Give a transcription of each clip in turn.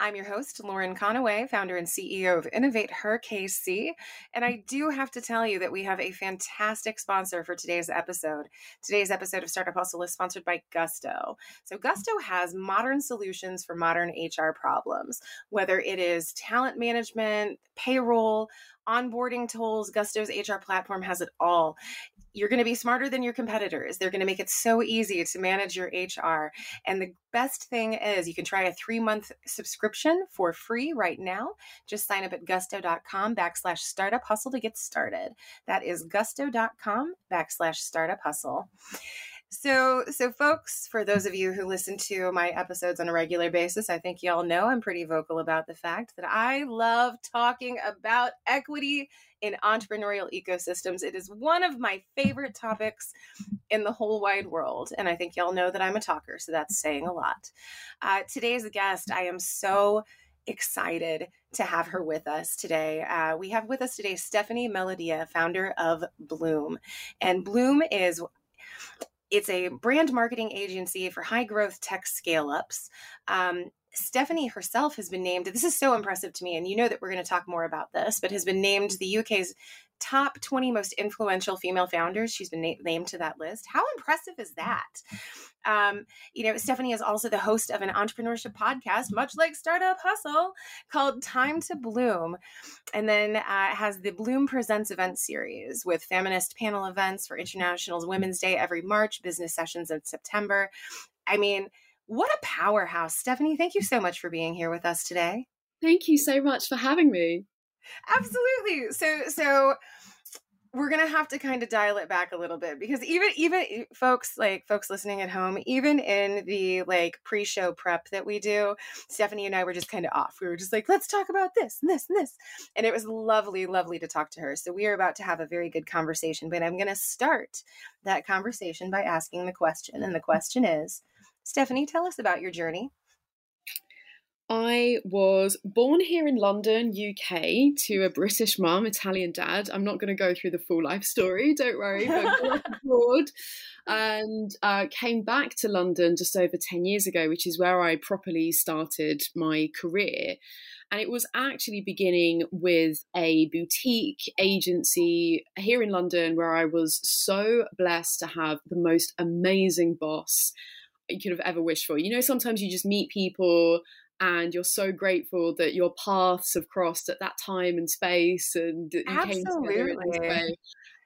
I'm your host, Lauren Conaway, founder and CEO of Innovate Her KC. And I do have to tell you that we have a fantastic sponsor for today's episode. Today's episode of Startup Hustle is sponsored by Gusto. So, Gusto has modern solutions for modern HR problems, whether it is talent management, payroll, onboarding tools, Gusto's HR platform has it all you're going to be smarter than your competitors. They're going to make it so easy to manage your HR. And the best thing is you can try a three month subscription for free right now. Just sign up at gusto.com backslash startup hustle to get started. That is gusto.com backslash startup hustle. So, so folks, for those of you who listen to my episodes on a regular basis, I think y'all know I'm pretty vocal about the fact that I love talking about equity in entrepreneurial ecosystems. It is one of my favorite topics in the whole wide world, and I think y'all know that I'm a talker, so that's saying a lot. Uh, today's guest, I am so excited to have her with us today. Uh, we have with us today Stephanie Melodia, founder of Bloom. And Bloom is it's a brand marketing agency for high growth tech scale ups. Um, Stephanie herself has been named, this is so impressive to me, and you know that we're going to talk more about this, but has been named the UK's top 20 most influential female founders. She's been na- named to that list. How impressive is that? Um, you know, Stephanie is also the host of an entrepreneurship podcast, much like Startup Hustle, called Time to Bloom. And then uh, has the Bloom Presents event series with feminist panel events for International Women's Day every March, business sessions in September. I mean, what a powerhouse. Stephanie, thank you so much for being here with us today. Thank you so much for having me. Absolutely. So so we're gonna have to kind of dial it back a little bit because even even folks like folks listening at home even in the like pre-show prep that we do stephanie and i were just kind of off. We were just like let's talk about this and this and this. And it was lovely lovely to talk to her. So we are about to have a very good conversation but i'm to start that conversation by asking the question and the question is stephanie tell us about your journey I was born here in London, UK, to a British mum, Italian dad. I'm not going to go through the full life story, don't worry, but abroad and uh, came back to London just over 10 years ago, which is where I properly started my career. And it was actually beginning with a boutique agency here in London where I was so blessed to have the most amazing boss you could have ever wished for. You know, sometimes you just meet people and you're so grateful that your paths have crossed at that time and space and you Absolutely. came together in this way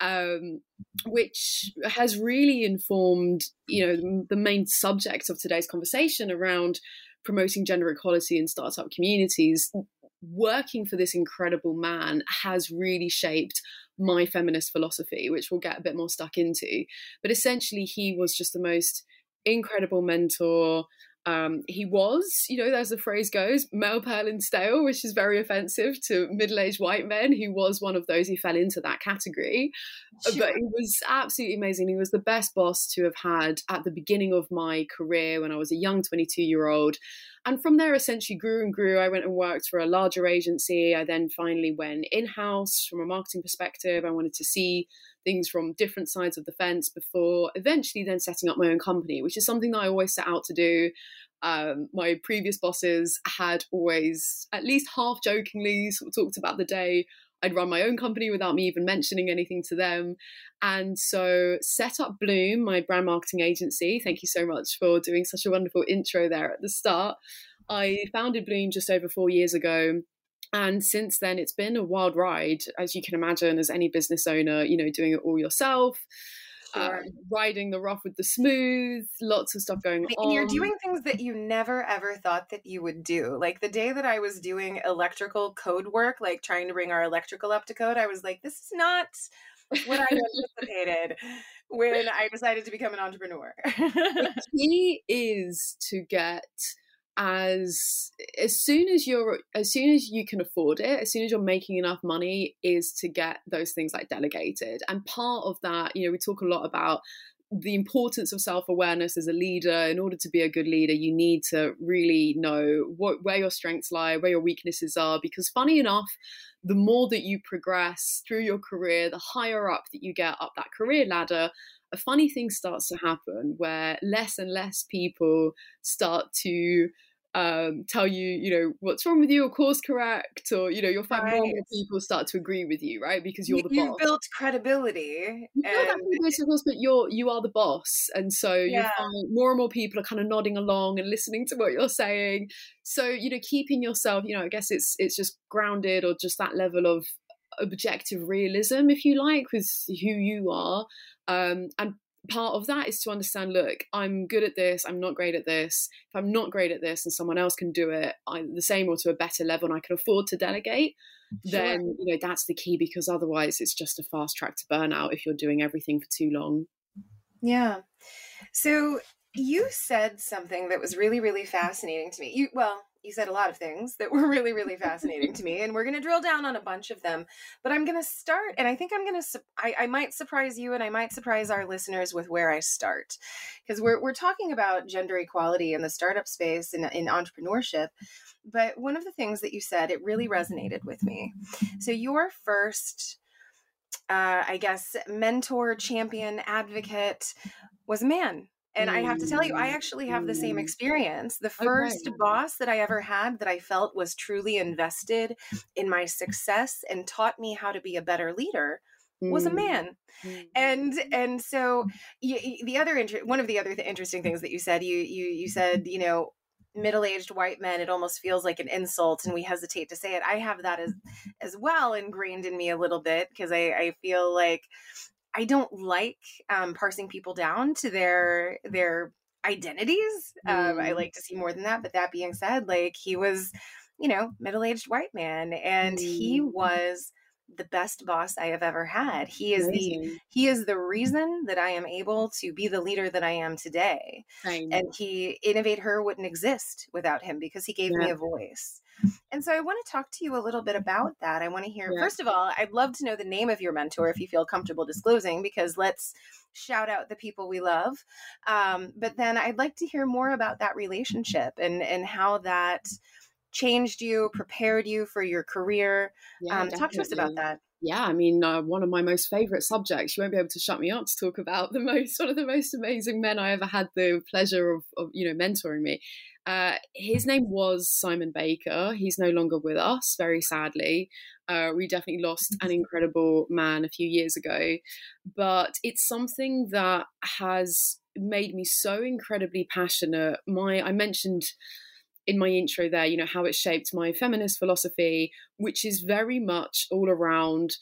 um, which has really informed you know the main subject of today's conversation around promoting gender equality in startup communities working for this incredible man has really shaped my feminist philosophy which we'll get a bit more stuck into but essentially he was just the most incredible mentor um, he was, you know, as the phrase goes, male pale and stale, which is very offensive to middle aged white men. He was one of those who fell into that category. Sure. But he was absolutely amazing. He was the best boss to have had at the beginning of my career when I was a young 22 year old. And from there, essentially grew and grew. I went and worked for a larger agency. I then finally went in house from a marketing perspective. I wanted to see things from different sides of the fence before eventually then setting up my own company, which is something that I always set out to do. Um, my previous bosses had always, at least half jokingly, sort of talked about the day I'd run my own company without me even mentioning anything to them. And so set up Bloom, my brand marketing agency. Thank you so much for doing such a wonderful intro there at the start. I founded Bloom just over four years ago and since then it's been a wild ride as you can imagine as any business owner you know doing it all yourself sure. uh, riding the rough with the smooth, lots of stuff going and on. you're doing things that you never ever thought that you would do. Like the day that I was doing electrical code work, like trying to bring our electrical up to code, I was like, this is not what I anticipated when I decided to become an entrepreneur. the key is to get as as soon as you're as soon as you can afford it as soon as you're making enough money is to get those things like delegated. And part of that you know we talk a lot about the importance of self-awareness as a leader. In order to be a good leader you need to really know what where your strengths lie where your weaknesses are because funny enough the more that you progress through your career the higher up that you get up that career ladder a funny thing starts to happen where less and less people start to um, tell you, you know, what's wrong with you or course correct, or you know, you'll find right. more, more people start to agree with you, right? Because you're you, the boss. You built credibility. You and... credibility, of course, but you're you are the boss, and so yeah. you find more and more people are kind of nodding along and listening to what you're saying. So you know, keeping yourself, you know, I guess it's it's just grounded or just that level of objective realism, if you like, with who you are. Um, and part of that is to understand look i'm good at this i'm not great at this. If i'm not great at this and someone else can do it I'm the same or to a better level and i can afford to delegate sure. then you know that's the key because otherwise it's just a fast track to burnout if you're doing everything for too long. Yeah. So you said something that was really really fascinating to me. You well you said a lot of things that were really really fascinating to me and we're going to drill down on a bunch of them but i'm going to start and i think i'm going to I, I might surprise you and i might surprise our listeners with where i start because we're, we're talking about gender equality in the startup space and in entrepreneurship but one of the things that you said it really resonated with me. So your first uh, i guess mentor champion advocate was a man and I have to tell you, I mm, actually have the same mm. experience. The first okay. boss that I ever had that I felt was truly invested in my success and taught me how to be a better leader was a mm. man and and so the other inter- one of the other th- interesting things that you said you you you said you know middle-aged white men it almost feels like an insult and we hesitate to say it i have that as as well ingrained in me a little bit because i i feel like I don't like um, parsing people down to their their identities. Mm. Um, I mm. like to see more than that. But that being said, like he was, you know, middle aged white man, and mm. he was the best boss I have ever had. He is Amazing. the he is the reason that I am able to be the leader that I am today. I and he Innovate Her wouldn't exist without him because he gave yeah. me a voice. And so I want to talk to you a little bit about that. I want to hear yeah. first of all, I'd love to know the name of your mentor if you feel comfortable disclosing because let's shout out the people we love. Um, but then I'd like to hear more about that relationship and and how that changed you, prepared you for your career. Yeah, um, talk to us about that. Yeah, I mean, uh, one of my most favorite subjects. You won't be able to shut me up to talk about the most one of the most amazing men I ever had the pleasure of, of you know, mentoring me. Uh, his name was Simon Baker. He's no longer with us, very sadly. Uh, we definitely lost an incredible man a few years ago, but it's something that has made me so incredibly passionate. My, I mentioned in my intro there, you know, how it shaped my feminist philosophy, which is very much all around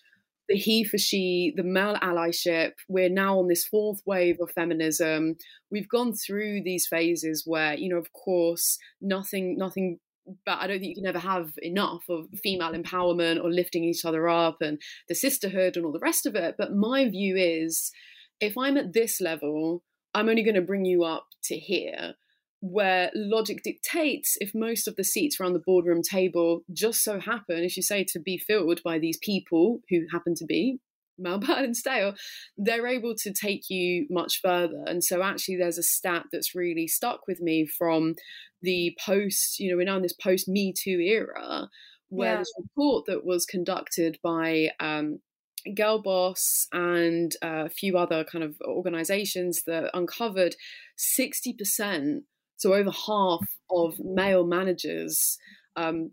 the he for she, the male allyship. We're now on this fourth wave of feminism. We've gone through these phases where, you know, of course, nothing, nothing but I don't think you can ever have enough of female empowerment or lifting each other up and the sisterhood and all the rest of it. But my view is if I'm at this level, I'm only going to bring you up to here where logic dictates if most of the seats around the boardroom table just so happen, as you say, to be filled by these people who happen to be Melbourne and Stale, they're able to take you much further. And so, actually, there's a stat that's really stuck with me from the post, you know, we're now in this post Me Too era, where yeah. this report that was conducted by um, Girl Boss and a few other kind of organizations that uncovered 60% so over half of male managers um,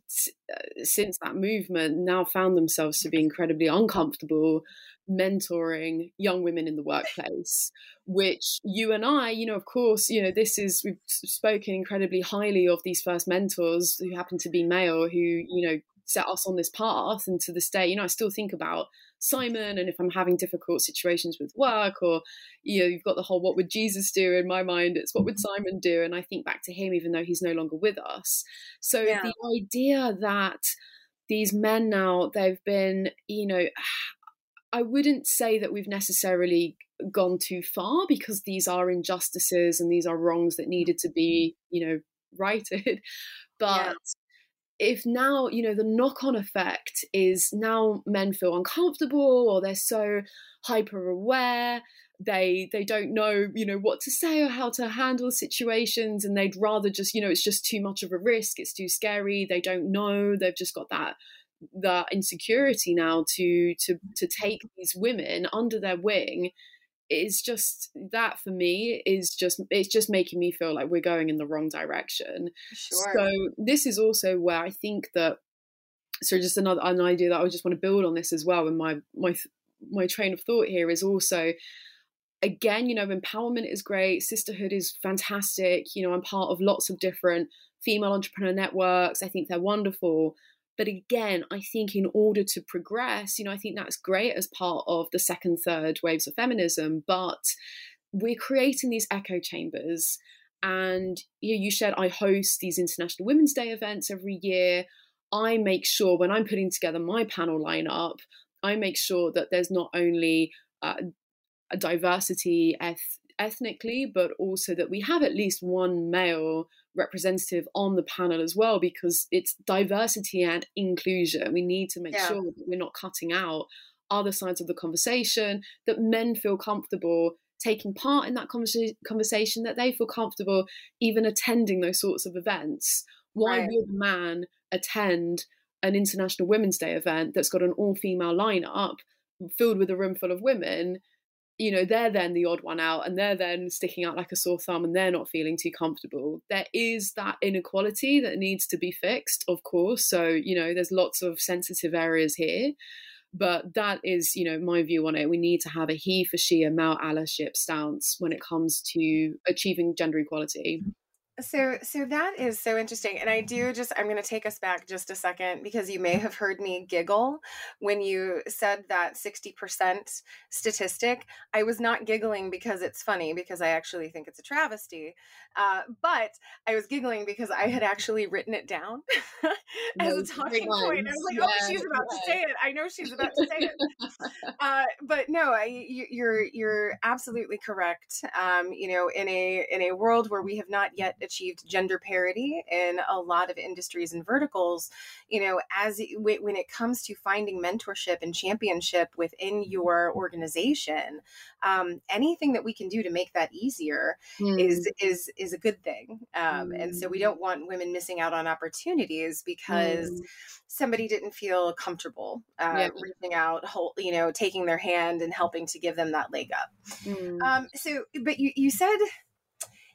uh, since that movement now found themselves to be incredibly uncomfortable mentoring young women in the workplace which you and i you know of course you know this is we've spoken incredibly highly of these first mentors who happen to be male who you know set us on this path. And to this day you know i still think about Simon, and if I'm having difficult situations with work, or you know, you've got the whole "What would Jesus do?" in my mind. It's "What would mm-hmm. Simon do?" and I think back to him, even though he's no longer with us. So yeah. the idea that these men now they've been, you know, I wouldn't say that we've necessarily gone too far because these are injustices and these are wrongs that needed to be, you know, righted. But. If now, you know, the knock on effect is now men feel uncomfortable or they're so hyper aware they they don't know you know what to say or how to handle situations and they'd rather just you know it's just too much of a risk it's too scary they don't know they've just got that that insecurity now to to to take these women under their wing is just that for me is just it's just making me feel like we're going in the wrong direction sure. so this is also where i think that so just another an idea that i just want to build on this as well and my my my train of thought here is also again you know empowerment is great sisterhood is fantastic you know i'm part of lots of different female entrepreneur networks i think they're wonderful but again, I think in order to progress, you know, I think that's great as part of the second, third waves of feminism, but we're creating these echo chambers. And you, know, you shared, I host these International Women's Day events every year. I make sure when I'm putting together my panel lineup, I make sure that there's not only uh, a diversity eth- ethnically, but also that we have at least one male representative on the panel as well because it's diversity and inclusion. We need to make yeah. sure that we're not cutting out other sides of the conversation, that men feel comfortable taking part in that conversation, that they feel comfortable even attending those sorts of events. Why right. would a man attend an International Women's Day event that's got an all female lineup filled with a room full of women you know they're then the odd one out and they're then sticking out like a sore thumb and they're not feeling too comfortable. There is that inequality that needs to be fixed of course. So you know there's lots of sensitive areas here but that is you know my view on it. We need to have a he for she a male allyship stance when it comes to achieving gender equality so, so that is so interesting. And I do just, I'm going to take us back just a second because you may have heard me giggle when you said that 60% statistic. I was not giggling because it's funny, because I actually think it's a travesty. Uh, but I was giggling because I had actually written it down as a talking point. I was like, yeah, oh, she's about yeah. to say it. I know she's about to say it. uh, but no, I, you, you're, you're absolutely correct. Um, you know, in a, in a world where we have not yet achieved gender parity in a lot of industries and verticals you know as when it comes to finding mentorship and championship within your organization um, anything that we can do to make that easier mm. is is is a good thing um, mm. and so we hmm. don't want women missing out on opportunities because mm. somebody didn't feel comfortable uh, yeah. reaching out you know taking their hand and helping to give them that leg up hmm. um, so but you you said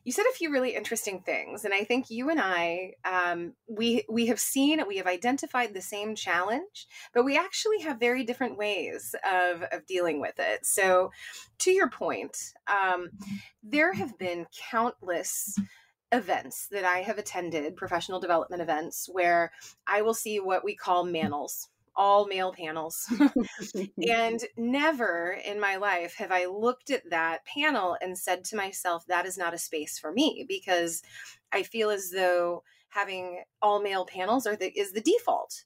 you said a few really interesting things and i think you and i um, we we have seen we have identified the same challenge but we actually have very different ways of of dealing with it. So to your point um, there have been countless events that i have attended professional development events where i will see what we call manels all male panels. and never in my life have I looked at that panel and said to myself, that is not a space for me because I feel as though having all male panels are the, is the default.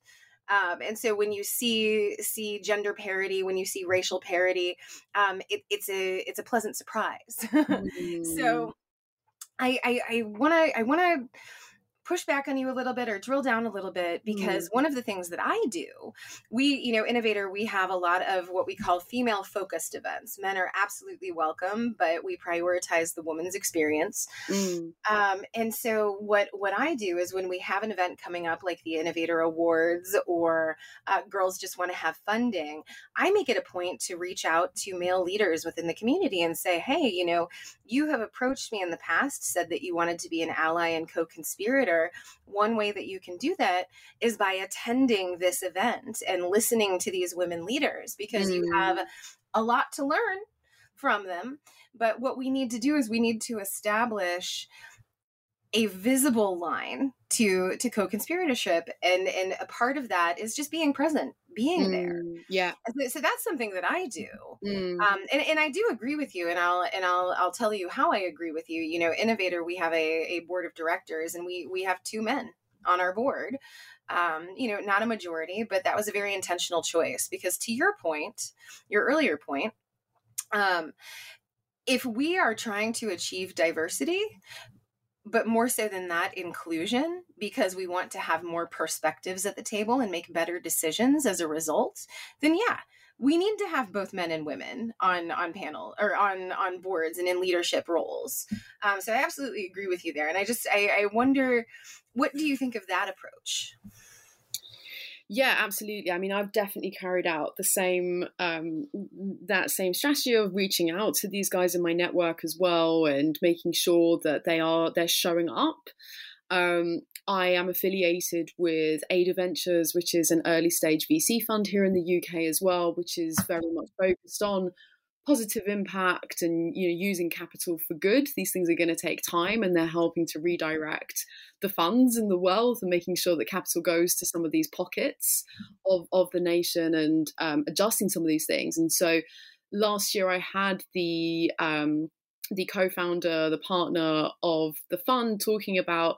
Um, and so when you see see gender parity, when you see racial parity, um, it, it's a it's a pleasant surprise. mm. So I I want to I want to push back on you a little bit or drill down a little bit because mm. one of the things that I do, we, you know, Innovate Her, we have a lot of what we call female focused events. Men are absolutely welcome, but we prioritize the woman's experience. Mm. Um, and so what what I do is when we have an event coming up like the Innovate Her Awards or uh, girls just want to have funding, I make it a point to reach out to male leaders within the community and say, hey, you know, you have approached me in the past, said that you wanted to be an ally and co-conspirator one way that you can do that is by attending this event and listening to these women leaders because mm. you have a lot to learn from them. But what we need to do is we need to establish a visible line to to co-conspiratorship and and a part of that is just being present being mm, there. Yeah. So, so, that's something that I do. Mm. Um, and, and I do agree with you. And I'll, and I'll, I'll tell you how I agree with you. You know, Innovate Her, we have a, a board of directors and we, we have two men on our board. Um, you know, not a majority, but that was a very intentional choice because to your point, your earlier point, um, if we are trying to achieve diversity, but more so than that, inclusion, because we want to have more perspectives at the table and make better decisions as a result, then yeah, we need to have both men and women on on panel or on on boards and in leadership roles. Um, so I absolutely agree with you there, and I just I, I wonder, what do you think of that approach? Yeah, absolutely. I mean, I've definitely carried out the same um, that same strategy of reaching out to these guys in my network as well, and making sure that they are they're showing up. Um, I am affiliated with Ada Ventures, which is an early stage VC fund here in the UK as well, which is very much focused on positive impact and you know using capital for good these things are going to take time and they're helping to redirect the funds and the wealth and making sure that capital goes to some of these pockets of, of the nation and um, adjusting some of these things. And so last year i had the um, the co-founder the partner of the fund talking about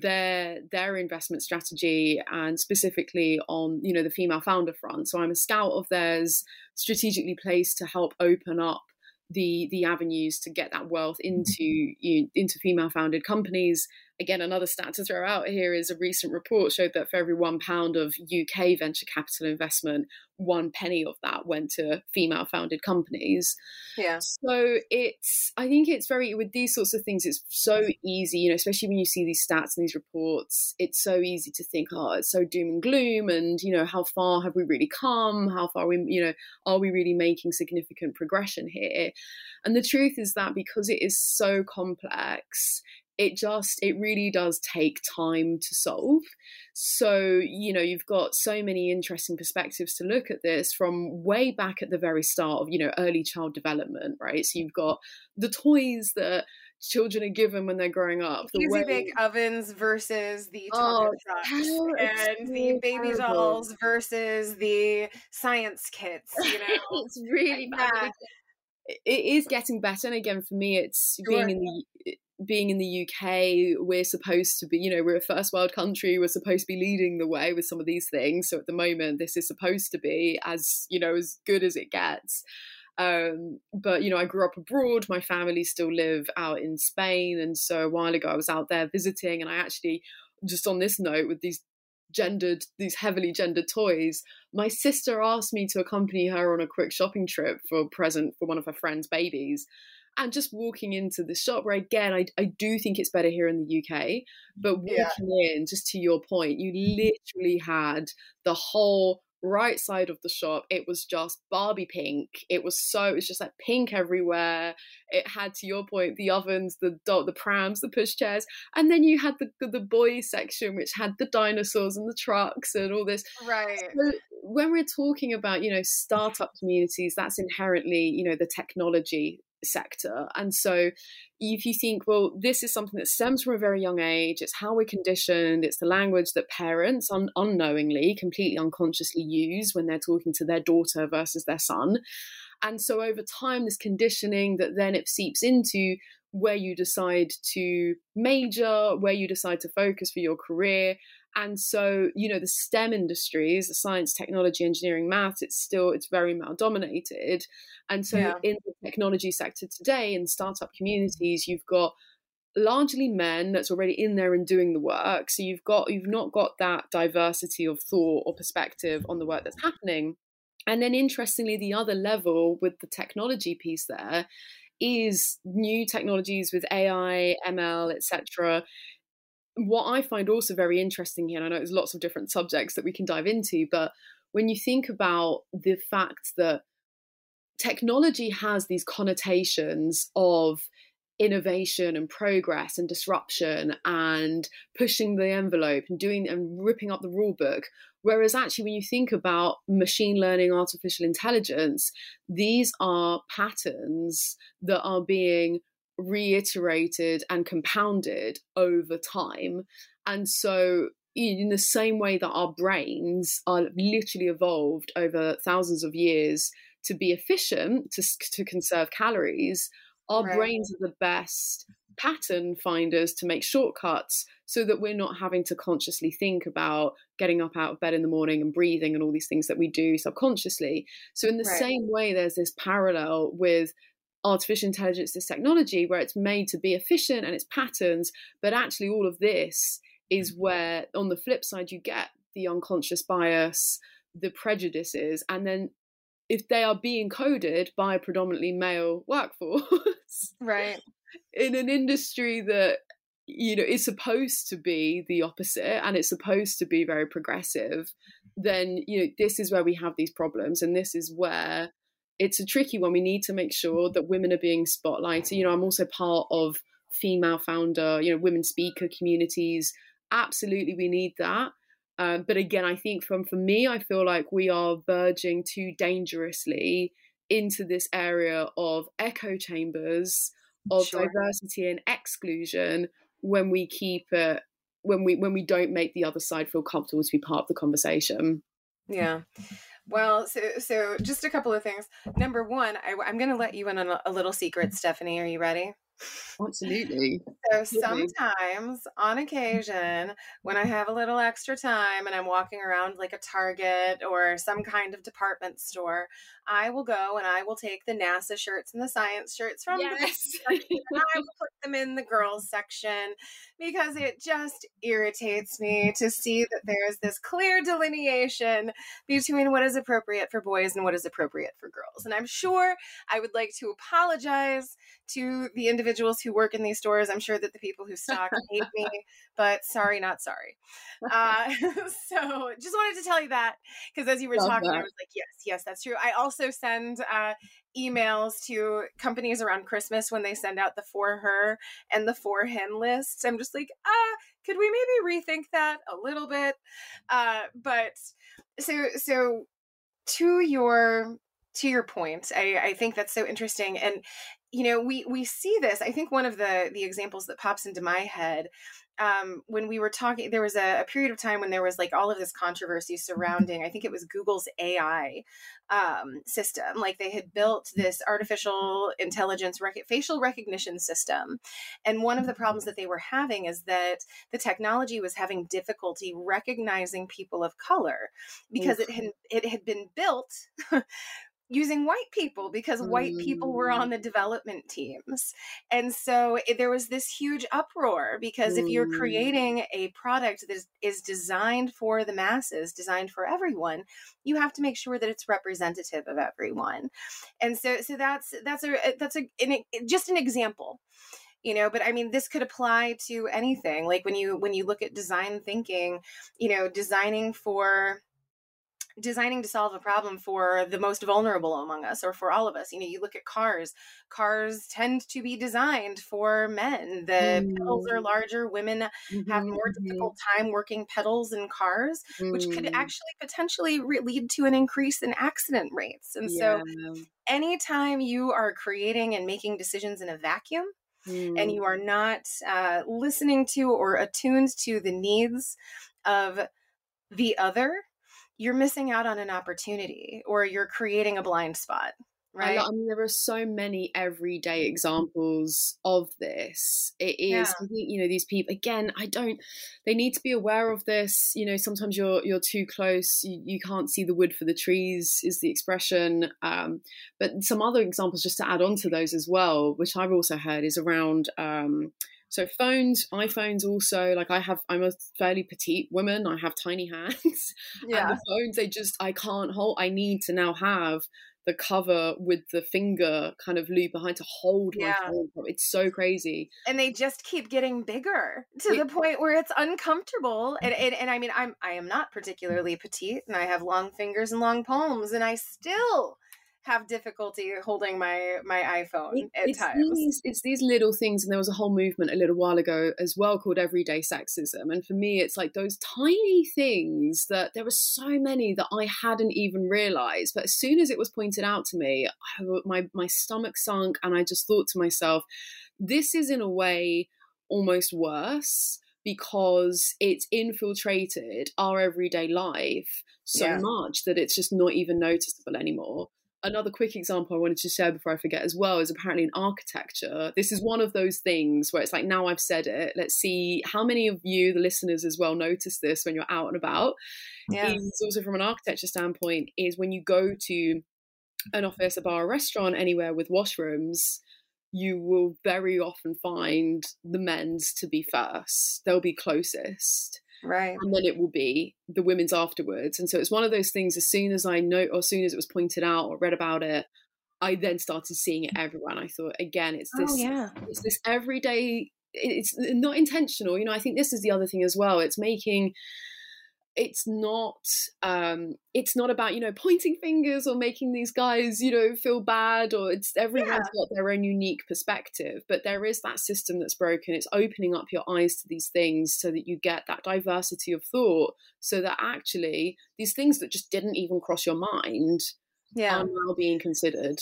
their their investment strategy and specifically on you know the female founder front. So i'm a scout of theirs strategically placed to help open up the the avenues to get that wealth mm-hmm. into you, into female founded companies again, another stat to throw out here is a recent report showed that for every one pound of UK venture capital investment, one penny of that went to female founded companies. Yeah. So it's, I think it's very, with these sorts of things, it's so easy, you know, especially when you see these stats and these reports, it's so easy to think, oh, it's so doom and gloom. And, you know, how far have we really come? How far we, you know, are we really making significant progression here? And the truth is that because it is so complex, it just it really does take time to solve. So you know you've got so many interesting perspectives to look at this from way back at the very start of you know early child development right? So you've got the toys that children are given when they're growing up the easy way... bake ovens versus the oh, trucks and the baby terrible. dolls versus the science kits you know? It's really bad it is getting better and again for me it's sure. being in the being in the UK, we're supposed to be, you know, we're a first world country. We're supposed to be leading the way with some of these things. So at the moment, this is supposed to be as, you know, as good as it gets. Um, but, you know, I grew up abroad. My family still live out in Spain. And so a while ago, I was out there visiting. And I actually, just on this note, with these gendered, these heavily gendered toys, my sister asked me to accompany her on a quick shopping trip for a present for one of her friend's babies and just walking into the shop where again I, I do think it's better here in the uk but walking yeah. in just to your point you literally had the whole right side of the shop. It was just barbie pink. It was so it was just like pink everywhere. It had to your point the ovens the the prams the pushchairs and then you had the the boy section which had the dinosaurs and the trucks and all this. Right. So when we're talking about you know startup communities that's inherently you know the technology sector. And so if you think, well, this is something that stems from a very young age, it's how we're conditioned, it's the language that parents un- unknowingly, completely unconsciously use when they're talking to their daughter versus their son. And so over time, this conditioning that then it seeps into where you decide to major, where you decide to focus for your career, and so you know the stem industries the science technology engineering math it's still it's very male dominated. And so yeah. in the technology sector today in startup communities you've got largely men that's already in there and doing the work. So you've got you've not got that diversity of thought or perspective on the work that's happening. And then interestingly the other level with the technology piece there is new technologies with ai ml etc what I find also very interesting here, and I know there's lots of different subjects that we can dive into, but when you think about the fact that technology has these connotations of innovation and progress and disruption and pushing the envelope and doing and ripping up the rule book whereas actually when you think about machine learning artificial intelligence these are patterns that are being reiterated and compounded over time. And so, in the same way that our brains are literally evolved over thousands of years to be efficient to, to conserve calories our right. brains are the best pattern finders to make shortcuts so that we're not having to consciously think about getting up out of bed in the morning and breathing and all these things that we do subconsciously. So, in the right. same way, there's this parallel with artificial intelligence, this technology where it's made to be efficient and it's patterns, but actually, all of this is mm-hmm. where, on the flip side, you get the unconscious bias, the prejudices, and then if they are being coded by a predominantly male workforce, right, in an industry that you know is supposed to be the opposite and it's supposed to be very progressive, then you know this is where we have these problems, and this is where it's a tricky one. We need to make sure that women are being spotlighted. You know, I'm also part of female founder, you know, women speaker communities. Absolutely, we need that. Um, but again, I think from for me, I feel like we are verging too dangerously into this area of echo chambers of sure. diversity and exclusion when we keep it when we when we don't make the other side feel comfortable to be part of the conversation. Yeah. Well, so so just a couple of things. Number one, I, am going to let you in on a, a little secret, Stephanie. Are you ready? Absolutely. So sometimes, on occasion, when I have a little extra time and I'm walking around like a Target or some kind of department store, I will go and I will take the NASA shirts and the science shirts from yes. I will put them in the girls section because it just irritates me to see that there's this clear delineation between what is appropriate for boys and what is appropriate for girls. And I'm sure I would like to apologize to the individuals who work in these stores. I'm sure that the people who stock hate me, but sorry, not sorry. Uh, so just wanted to tell you that because as you were Love talking, that. I was like, yes, yes, that's true. I also send uh, emails to companies around Christmas when they send out the for her and the for him lists. I'm just like, ah, could we maybe rethink that a little bit? Uh, but so so to your to your point, I, I think that's so interesting. And you know we we see this i think one of the the examples that pops into my head um, when we were talking there was a, a, period of time when there was like all of this controversy mm-hmm. surrounding i think it was google's ai um, system like they had built this artificial intelligence rec- facial recognition system and one of the problems that they were having is that the technology was having difficulty recognizing people of color because it had it had been built using white people because white people were on mm. the development teams. And so it, there was this huge uproar because mm. if you're mm. creating a product that is, is, designed for the masses, designed for everyone, you have to make sure that it's representative of everyone. And so so that's that's a that's a an, just an example you know but i mean this could apply to anything like when you when you look at design thinking you know designing for designing to solve a problem for the most vulnerable among us or for all of us you know you look at cars cars tend to be designed for men the mm. pedals are mm. larger women mm-hmm, have more mm-hmm. difficult time working pedals in cars mm. which could mm. actually potentially re- lead to an increase in accident rates and yeah. so anytime you are creating and making decisions in a vacuum mm. and you are not uh, listening to or attuned to the needs of the other you're missing out on an opportunity or you're creating a blind spot right I, mean there are so many everyday examples of this it is yeah. you know these people again i don't they need to be aware of this you know sometimes you're you're too close you, you can't see the wood for the trees is the expression um, but some other examples just to add on to those as well which i've also heard is around um, so phones, iPhones also, like I have, I'm a fairly petite woman. I have tiny hands. Yeah. And the phones, they just, I can't hold, I need to now have the cover with the finger kind of loop behind to hold yeah. my phone. It's so crazy. And they just keep getting bigger to it, the point where it's uncomfortable. And, mm-hmm. and and I mean I'm I am not mm-hmm. particularly petite and I have long fingers and long palms and I still have difficulty holding my my iPhone it, at it's times. These, it's these little things, and there was a whole movement a little while ago as well called everyday sexism. And for me, it's like those tiny things that there were so many that I hadn't even realized. But as soon as it was pointed out to me, I, my my stomach sunk, and I just thought to myself, this is in a way almost worse because it's infiltrated our everyday life so Yeah. much that it's just not even noticeable anymore. Another quick example I wanted to share before I forget as well is apparently in architecture. This is one of those things where it's like, now I've said it, let's see how many of you, the listeners as well, notice this when you're out and about. Yeah. Is also from an architecture standpoint, is when you go to an office, a bar, a restaurant, anywhere with washrooms, you will very often find the men's to be first. They'll be closest Right. and then it will be the women's afterwards. And so it's one of those things. As soon as I know, or as soon as it was pointed out or read about it, I then started seeing it everywhere. And I thought, again, it's oh, this, Oh yeah. it's this everyday. It's not intentional. You know, I think this is the other thing as well. It's making. It's not. um It's not about you know pointing fingers or making these guys you know feel bad or it's everyone's Yeah. got their own unique perspective. But there is that system that's broken. It's opening up your eyes to these things so that you get that diversity of thought. So that actually these things that just didn't even cross your mind Yeah. are now being considered.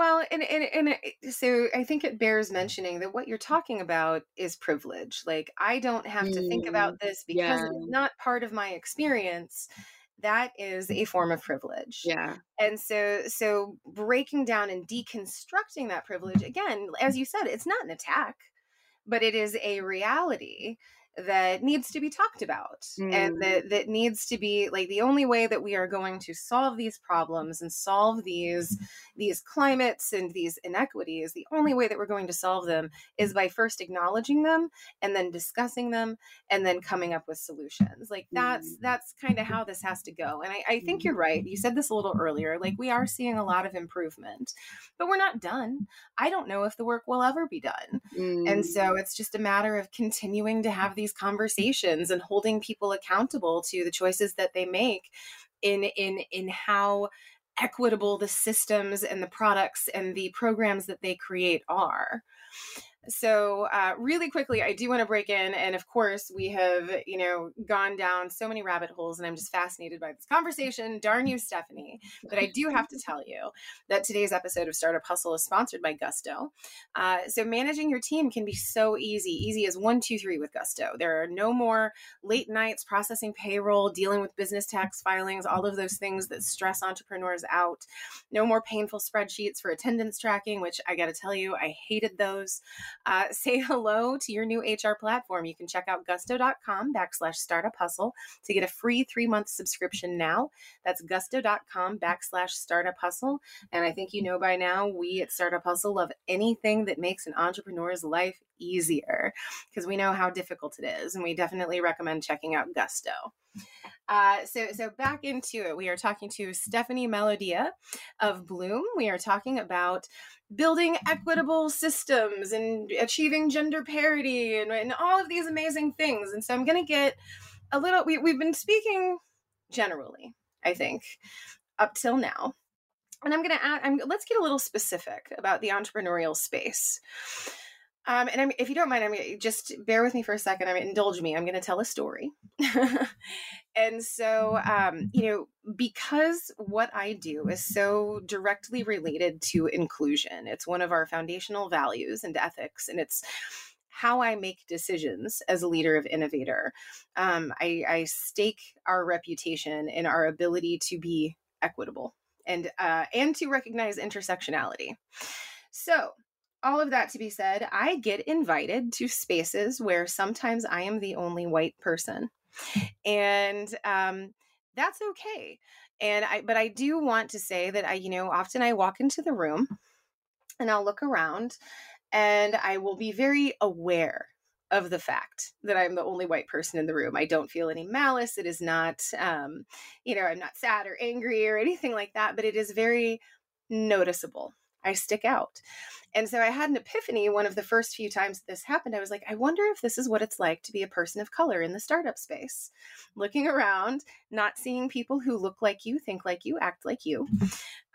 Well, and, and and so I think it bears mentioning that what you're talking about is privilege. Like I don't have to think Mm, about this because yeah. it's not part of my experience. That is a form of privilege. Yeah. And so so breaking down and deconstructing that privilege again, as you said, it's not an attack, but it is a reality that needs to be talked about Mm. and that that needs to be like the only way that we are going to solve these problems and solve these these climates and these inequities the only way that we're going to solve them is by first acknowledging them and then discussing them and then coming up with solutions like that's Mm. that's kind of how this has to go and I, I think you're right you said this a little earlier like we are seeing a lot of improvement but we're not done i don't know if the work will ever be done and Mm. so it's just a matter of continuing to have these conversations and holding people accountable to the choices that they make in in in how equitable the systems and the products and the programs that they create are. So, uh, really quickly, I do want to break in. And of course, we have, you know, gone down so many rabbit holes, and I'm just fascinated by this conversation. Darn you, Stephanie. But I do have to tell you that today's episode of Startup Hustle is sponsored by Gusto. Uh, so, managing your team can be so easy, easy as one, two, three with Gusto. There are no more late nights processing payroll, dealing with business tax filings, all of those things that stress entrepreneurs out. No more painful spreadsheets for attendance tracking, which I got to tell you, I hated those. Uh, say hello to your new HR platform. You can check out gusto.com backslash startup hustle to get a free three month subscription now. That's gusto.com backslash startup hustle. And I think you know by now, we at Startup Hustle love anything that makes an entrepreneur's life easier because we know how difficult it is. And we definitely recommend checking out Gusto. Uh, so, so back into it, we are talking to Stephanie Melodia of Bloom. We are talking about building equitable systems and achieving gender parity and, and all of these amazing things. And so I'm going to get a little, we, we've been speaking generally, I think, up till now. And I'm going to add, I'm, let's get a little specific about the entrepreneurial space. Um, and I'm, if you don't mind, I'm gonna, just bear with me for a second. I'm indulge me. I'm going to tell a story. and so, um, you know, because what I do is so directly related to inclusion, it's one of our foundational values and ethics, and it's how I make decisions as a leader of Innovate Her. Um, I, I stake our reputation in our ability to be equitable and uh, and to recognize intersectionality. So, all of that to be said, I get invited to spaces where sometimes I am the only white person, and um, that's okay. And I, but I do want to say that I, you know, often I walk into the room and I'll look around and I will be very aware of the fact that I'm the only white person in the room. I don't feel any malice. It is not, um, you know, I'm not sad or angry or anything like that, but it is very noticeable. I stick out. And so I had an epiphany one of the first few times this happened. I was like, I wonder if this is what it's like to be a person of color in the startup space. Looking around, not seeing people who look like you, think like you, act like you.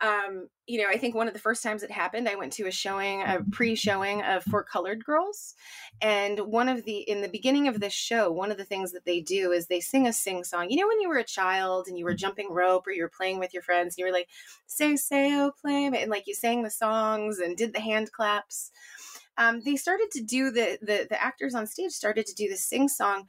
Um, you know, I think one of the first times it happened, I went to a showing, a pre-showing of For Colored Girls, and one of the in the beginning of this show, one of the things that they do is they sing a sing song. You know, when you were a child and you were jumping rope or you were playing with your friends, and you were like, "Say, say, oh, play," and like you sang the songs and did the hand claps. um, they started to do the, the the actors on stage started to do the sing song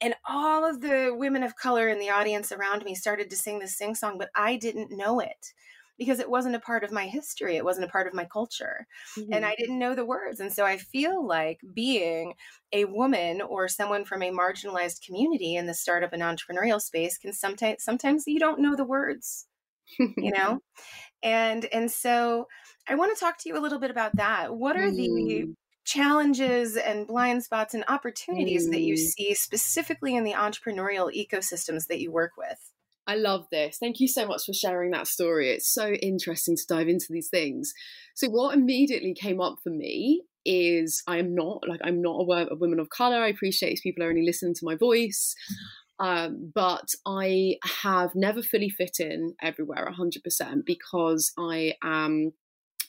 and all of the women of color in the audience around me started to sing the sing song but i didn't know it because it wasn't a part of my history it wasn't a part of my culture mm-hmm. and i didn't know the words and so i feel like being a woman or someone from a marginalized community in the startup and entrepreneurial space can sometimes sometimes you don't know the words you know and and so i want to talk to you a little bit about that what are mm. the challenges and blind spots and opportunities mm. that you mm. see specifically in the entrepreneurial ecosystems that you work with I love this. Thank you so much for sharing that story. It's so interesting to dive into these things. So, what immediately came up for me is I am not like I'm not a, woman of color. I appreciate people are only listening to my voice. Um, but I have never fully fit in everywhere 100% because I am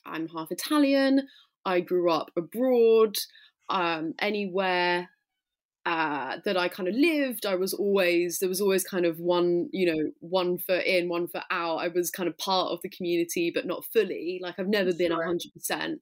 I'm half Italian. I grew up abroad. Um, anywhere uh, that I kind of lived, I was always there was always kind of one, you know, one foot in, one foot out. I was kind of part of the community, but not fully. Like I've never been hundred percent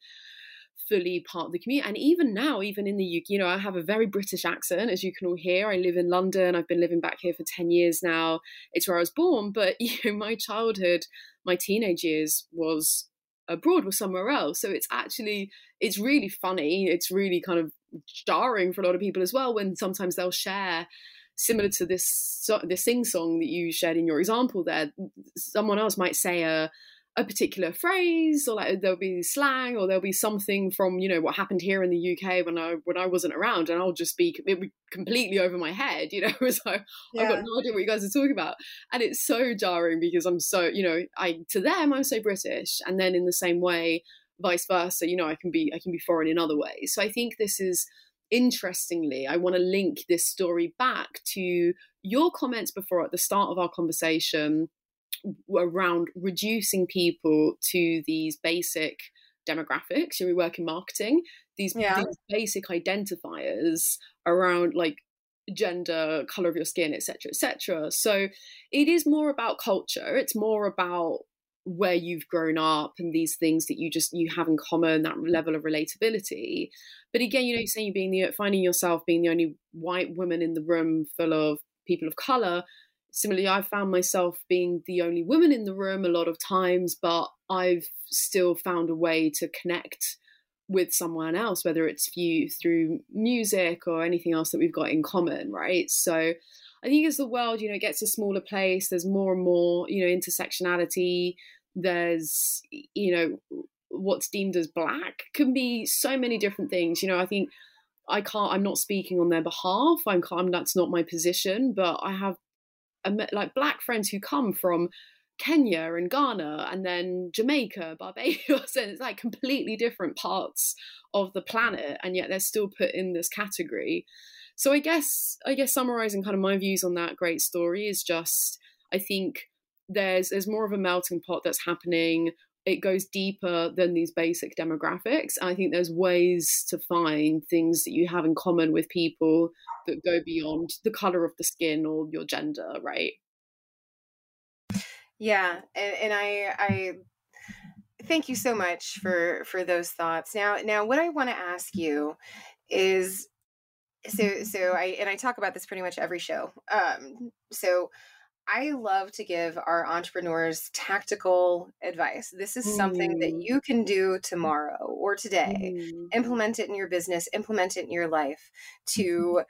fully part of the community. And even now, even in the UK, you know, I have a very British accent, as you can all hear. I live in London. I've been living back here for ten years now. It's where I was born, but you know, my childhood, my teenage years was abroad, was somewhere else. So it's actually it's really funny. It's really kind of jarring for a lot of people as well when sometimes they'll share similar to this this sing song that you shared in your example there someone else might say a a particular phrase or like there'll be slang or there'll be something from you know what happened here in the UK when I when I wasn't around and I'll just be it completely over my head you know so yeah. I've got no idea what you guys are talking about and it's so jarring because I'm so you know I to them I'm so British and then in the same way vice versa you know i can be i can be foreign in other ways so i think this is interestingly i want to link this story back to your comments before at the start of our conversation around reducing people to these basic demographics. We work in marketing. These, yeah. these basic identifiers around like gender color of your skin etc etc so it is more about culture. It's more about where you've grown up and these things that you just you have in common that level of relatability. But again you know you're saying you're being the finding yourself being the only white woman in the room full of people of color similarly i found myself being the only woman in the room a lot of times but i've still found a way to connect with someone else whether it's you through music or anything else that we've got in common right so I think as the world, you know, gets a smaller place, there's more and more, you know, intersectionality. There's, you know, what's deemed as black can be so many different things. You know, I think I can't. I'm not speaking on their behalf. I'm. I'm that's not my position. But I have, like black friends who come from Kenya and Ghana and then Jamaica, Barbados, and it's like completely different parts of the planet, and yet they're still put in this category. So I guess I guess summarizing kind of my views on that great story is just I think there's there's more of a melting pot that's happening. It goes deeper than these basic demographics. I think there's ways to find things that you have in common with people that go beyond the color of the skin or your gender, right? Yeah, and, and I I thank you so much for for those thoughts. Now now what I want to ask you is so so i and i talk about this pretty much every show um so i love to give our entrepreneurs tactical advice this is something mm. that you can do tomorrow or today mm. implement it in your business implement it in your life mm-hmm. to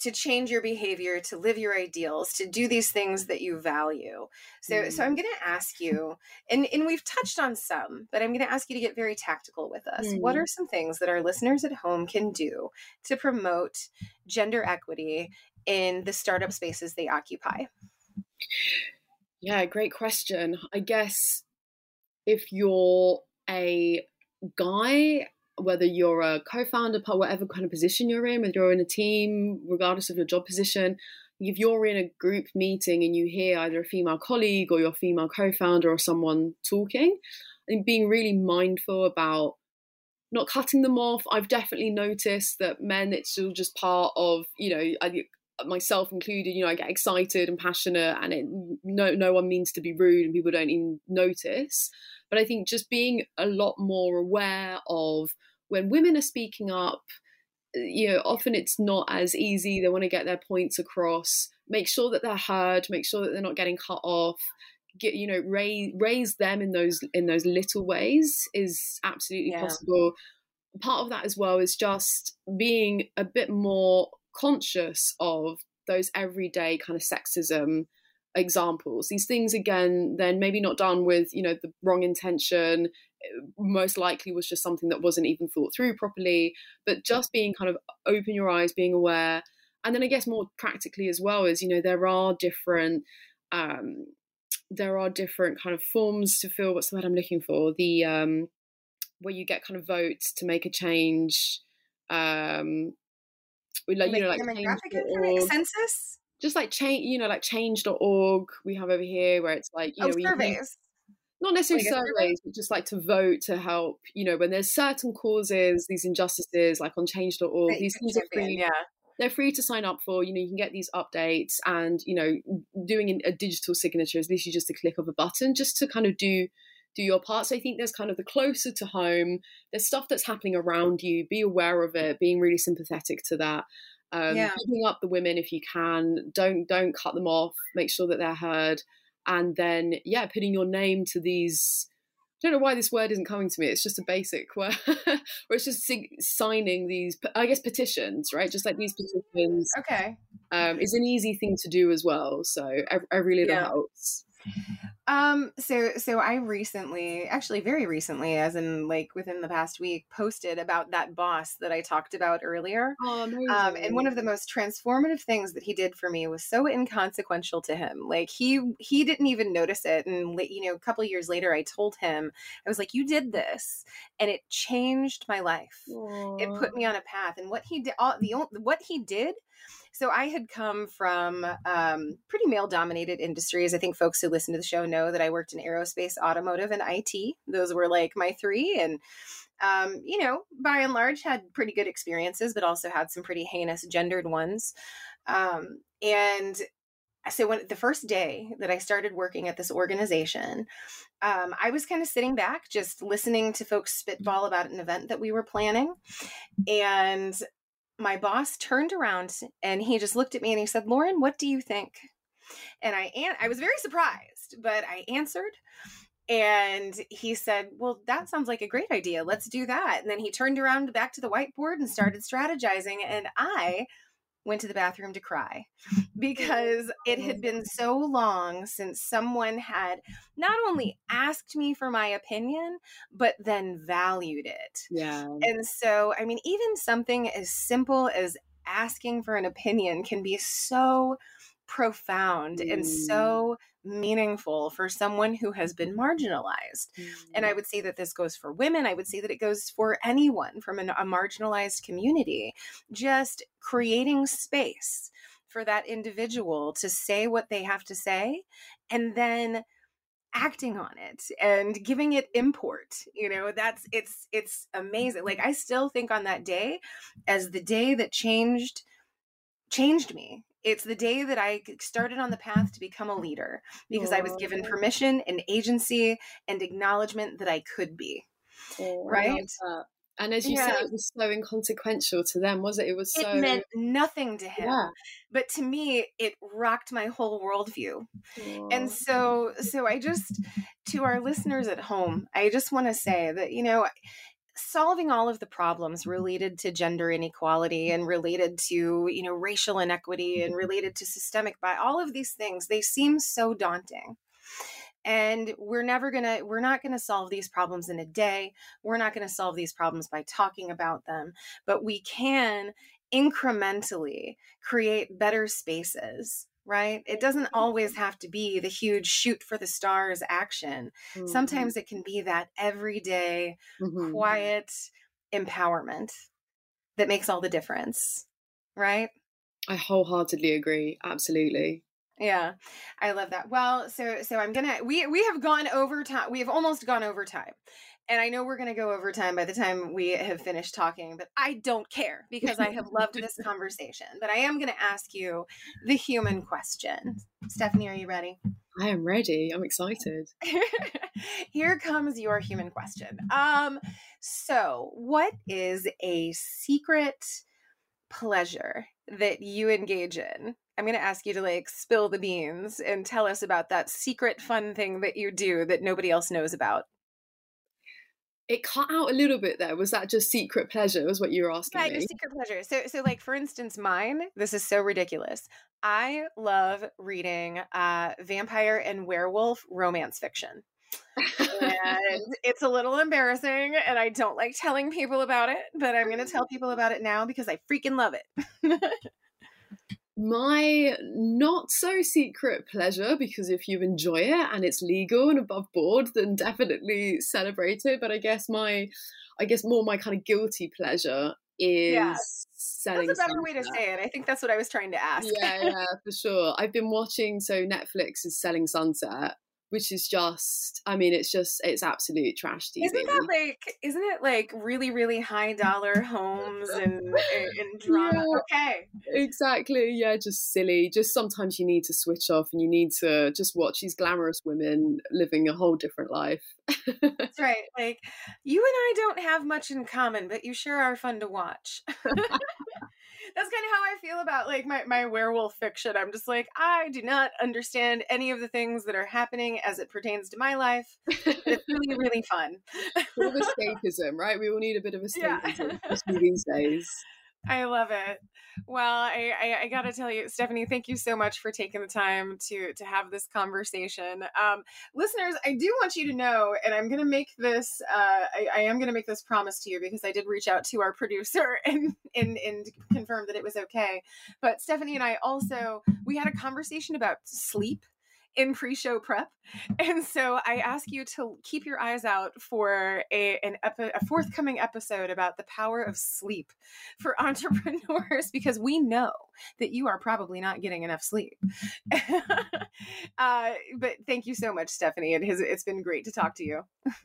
to change your behavior to live your ideals to do these things that you value so mm. so i'm going to ask you and and we've touched on some but i'm going to ask you to get very tactical with us mm. what are some things that our listeners at home can do to promote gender equity in the startup spaces they occupy yeah great question i guess if you're a guy whether you're a co-founder, whatever kind of position you're in, whether you're in a team, regardless of your job position, if you're in a group meeting and you hear either a female colleague or your female co-founder or someone talking, and being really mindful about not cutting them off. I've definitely noticed that men, it's still just part of, you know, myself included, you know, I get excited and passionate, and it, no no one means to be rude, and people don't even notice. But I think just being a lot more aware of when women are speaking up, you know, often it's not as easy. They want to get their points across. Make sure that they're heard. Make sure that they're not getting cut off. Get you know, raise raise them in those in those little ways is absolutely yeah. possible. Part of that as well is just being a bit more conscious of those everyday kind of sexism examples. These things again then maybe not done with you know the wrong intention most likely was just something that wasn't even thought through properly but just being kind of open your eyes being aware. And then i guess more practically as well is you know there are different um there are different kind of forms to fill what's the word i'm looking for? The um where you get kind of votes to make a change um like you know like demographic census just like change you know like change.org we have over here where it's like you oh, know surveys not necessarily like surveys, but just like to vote to help, you know, when there's certain causes, these injustices, like on change.org, these things are free. Yeah. They're free to sign up for. You know, you can get these updates and, you know, doing a digital signature is literally just a click of a button just to kind of do do your part. So I think there's kind of the closer to home, there's stuff that's happening around you, be aware of it, being really sympathetic to that. Um, yeah. picking up the women if you can. Don't don't cut them off. Make sure that they're heard and then yeah putting your name to these I don't know why this word isn't coming to me. It's just a basic word, or it's just signing these, I guess, petitions, right? Just like these petitions. Okay. Um, is an easy thing to do as well. So every little yeah. helps. Um, so so I recently, actually very recently, as in like within the past week, posted about that boss that I talked about earlier. Oh. Um, and one of the most transformative things that he did for me was so inconsequential to him. Like he he didn't even notice it. And you know, a couple years later, I told him, I was like, "You did this, and it changed my life. Aww. It put me on a path." And what he did, all the what he did so I had come from um, pretty male dominated industries. I think folks who listen to the show know that I worked in aerospace, automotive, and IT. Those were like my three. And, um, you know, by and large, had pretty good experiences, but also had some pretty heinous gendered ones. Um, and so when the first day that I started working at this organization, um, I was kind of sitting back, just listening to folks spitball about an event that we were planning. And my boss turned around and he just looked at me and he said, "Lauren, what do you think?" And I an- I was very surprised, but I answered and he said, "Well, that sounds like a great idea. Let's do that." And then he turned around back to the whiteboard and started strategizing and I went to the bathroom to cry because it had been so long since someone had not only asked me for my opinion but then valued it. Yeah. And so I mean even something as simple as asking for an opinion can be so profound mm. and so meaningful for someone who has been marginalized. Mm. And I mm. would say that this goes for women. I would say that it goes for anyone from an, a marginalized community. Just creating space for that individual to say what they have to say and then acting on it and giving it import you know that's it's it's amazing like i still think on that day as the day that changed changed me it's the day that I started on the path to become a leader because I was given oh. permission and agency and acknowledgement that I could be. Oh, right? And as you yeah. said, it was so inconsequential to them, was it? It was so. It meant nothing to him. Yeah. But to me, it rocked my whole worldview. And oh. so, so I just, to our listeners at home, I just want to say that, you know, solving all of the problems mm-hmm. related to gender inequality and related to you know racial inequity and mm-hmm. related to systemic by all of these things they seem so daunting. And we're never going to we're not going to solve these problems in a day. We're not going to solve these problems by talking about them. But we can incrementally create better spaces right? It doesn't always have to be the huge shoot for the stars action. Mm-hmm. Sometimes it can be that everyday, mm-hmm. quiet empowerment that makes all the difference, right? I wholeheartedly agree. Absolutely. Yeah. I love that. Well, so so I'm going to we we have gone over time. We have almost gone over time. And I know we're going to go over time by the time we have finished talking, but I don't care because I have loved this conversation. But I am going to ask you the human question. Stephanie, are you ready? I am ready. I'm excited. Here comes your human question. Um, so, what is a secret pleasure that you engage in? I'm going to ask you to like spill the beans and tell us about that secret fun thing that you do that nobody else knows about. It cut out a little bit there. Was that just secret pleasure? Was what you were asking Yeah, me? your secret pleasure. So, so like for instance, mine. This is so ridiculous. I love reading uh, vampire and werewolf romance fiction, and it's a little embarrassing, and I don't like telling people about it. But I'm going to tell people about it now because I freaking love it. My not so secret pleasure, because if you enjoy it and it's legal and above board, then definitely celebrate it. But I guess my, I guess more my kind of guilty pleasure is Yeah. selling. That's a better way to say it. I think that's what I was trying to ask. Yeah, yeah, for sure. I've been watching. So Netflix is selling Sunset, which is just. I mean, it's just it's absolute trash TV. Isn't that like? Isn't it like really, really high dollar homes and and drama? Okay, Exactly. Yeah, just silly. Just sometimes you need to switch off and you need to just watch these glamorous women living a whole different life. that's right. Like you and I don't have much in common, but you sure are fun to watch. That's kind of how I feel about like my, my werewolf fiction. I'm just like, I do not understand any of the things that are happening as it pertains to my life. It's really, really fun. bit of escapism, right? We all need a bit of Yeah. escapism, especially these days. I love it. Well, I, I, I got to tell you, Stephanie, thank you so much for taking the time to to have this conversation. Um, listeners, I do want you to know, and I'm going to make this, uh, I, I am going to make this promise to you because I did reach out to our producer and, and and confirm that it was okay. But Stephanie and I also we had a conversation about sleep in pre-show prep and so i ask you to keep your eyes out for a an epi- a forthcoming episode about the power of sleep for entrepreneurs because we know that you are probably not getting enough sleep uh, but thank you so much stephanie it has it's been great to talk to you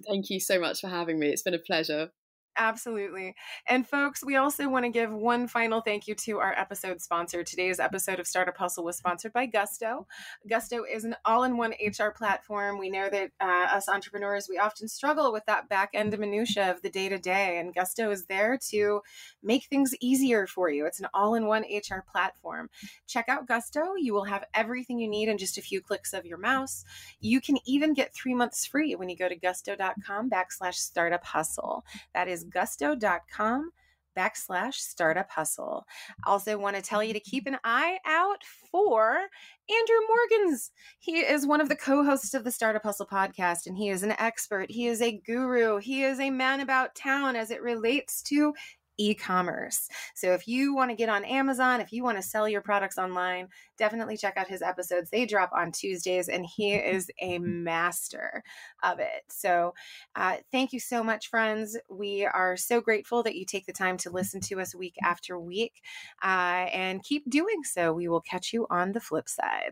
Thank you so much for having me. It's been a pleasure. Absolutely. And folks, we also want to give one final thank you to our episode sponsor. Today's episode of Startup Hustle was sponsored by Gusto. Gusto is an all in one HR platform. We know that uh, us entrepreneurs, we often struggle with that back end minutia of the day to day, and Gusto is there to make things easier for you. It's an all in one HR platform. Check out Gusto. You will have everything you need in just a few clicks of your mouse. You can even get three months free when you go to gusto.com backslash startup hustle. That is gusto.com backslash startup hustle. Also, want to tell you to keep an eye out for Andrew Morgans. He is one of the co hosts of the Startup Hustle podcast, and he is an expert. He is a guru. He is a man about town as it relates to e-commerce. So if you want to get on Amazon, if you want to sell your products online, definitely check out his episodes. They drop on Tuesdays and he is a master of it. So uh, thank you so much, friends. We are so grateful that you take the time to listen to us week after week uh, and keep doing so. We will catch you on the flip side.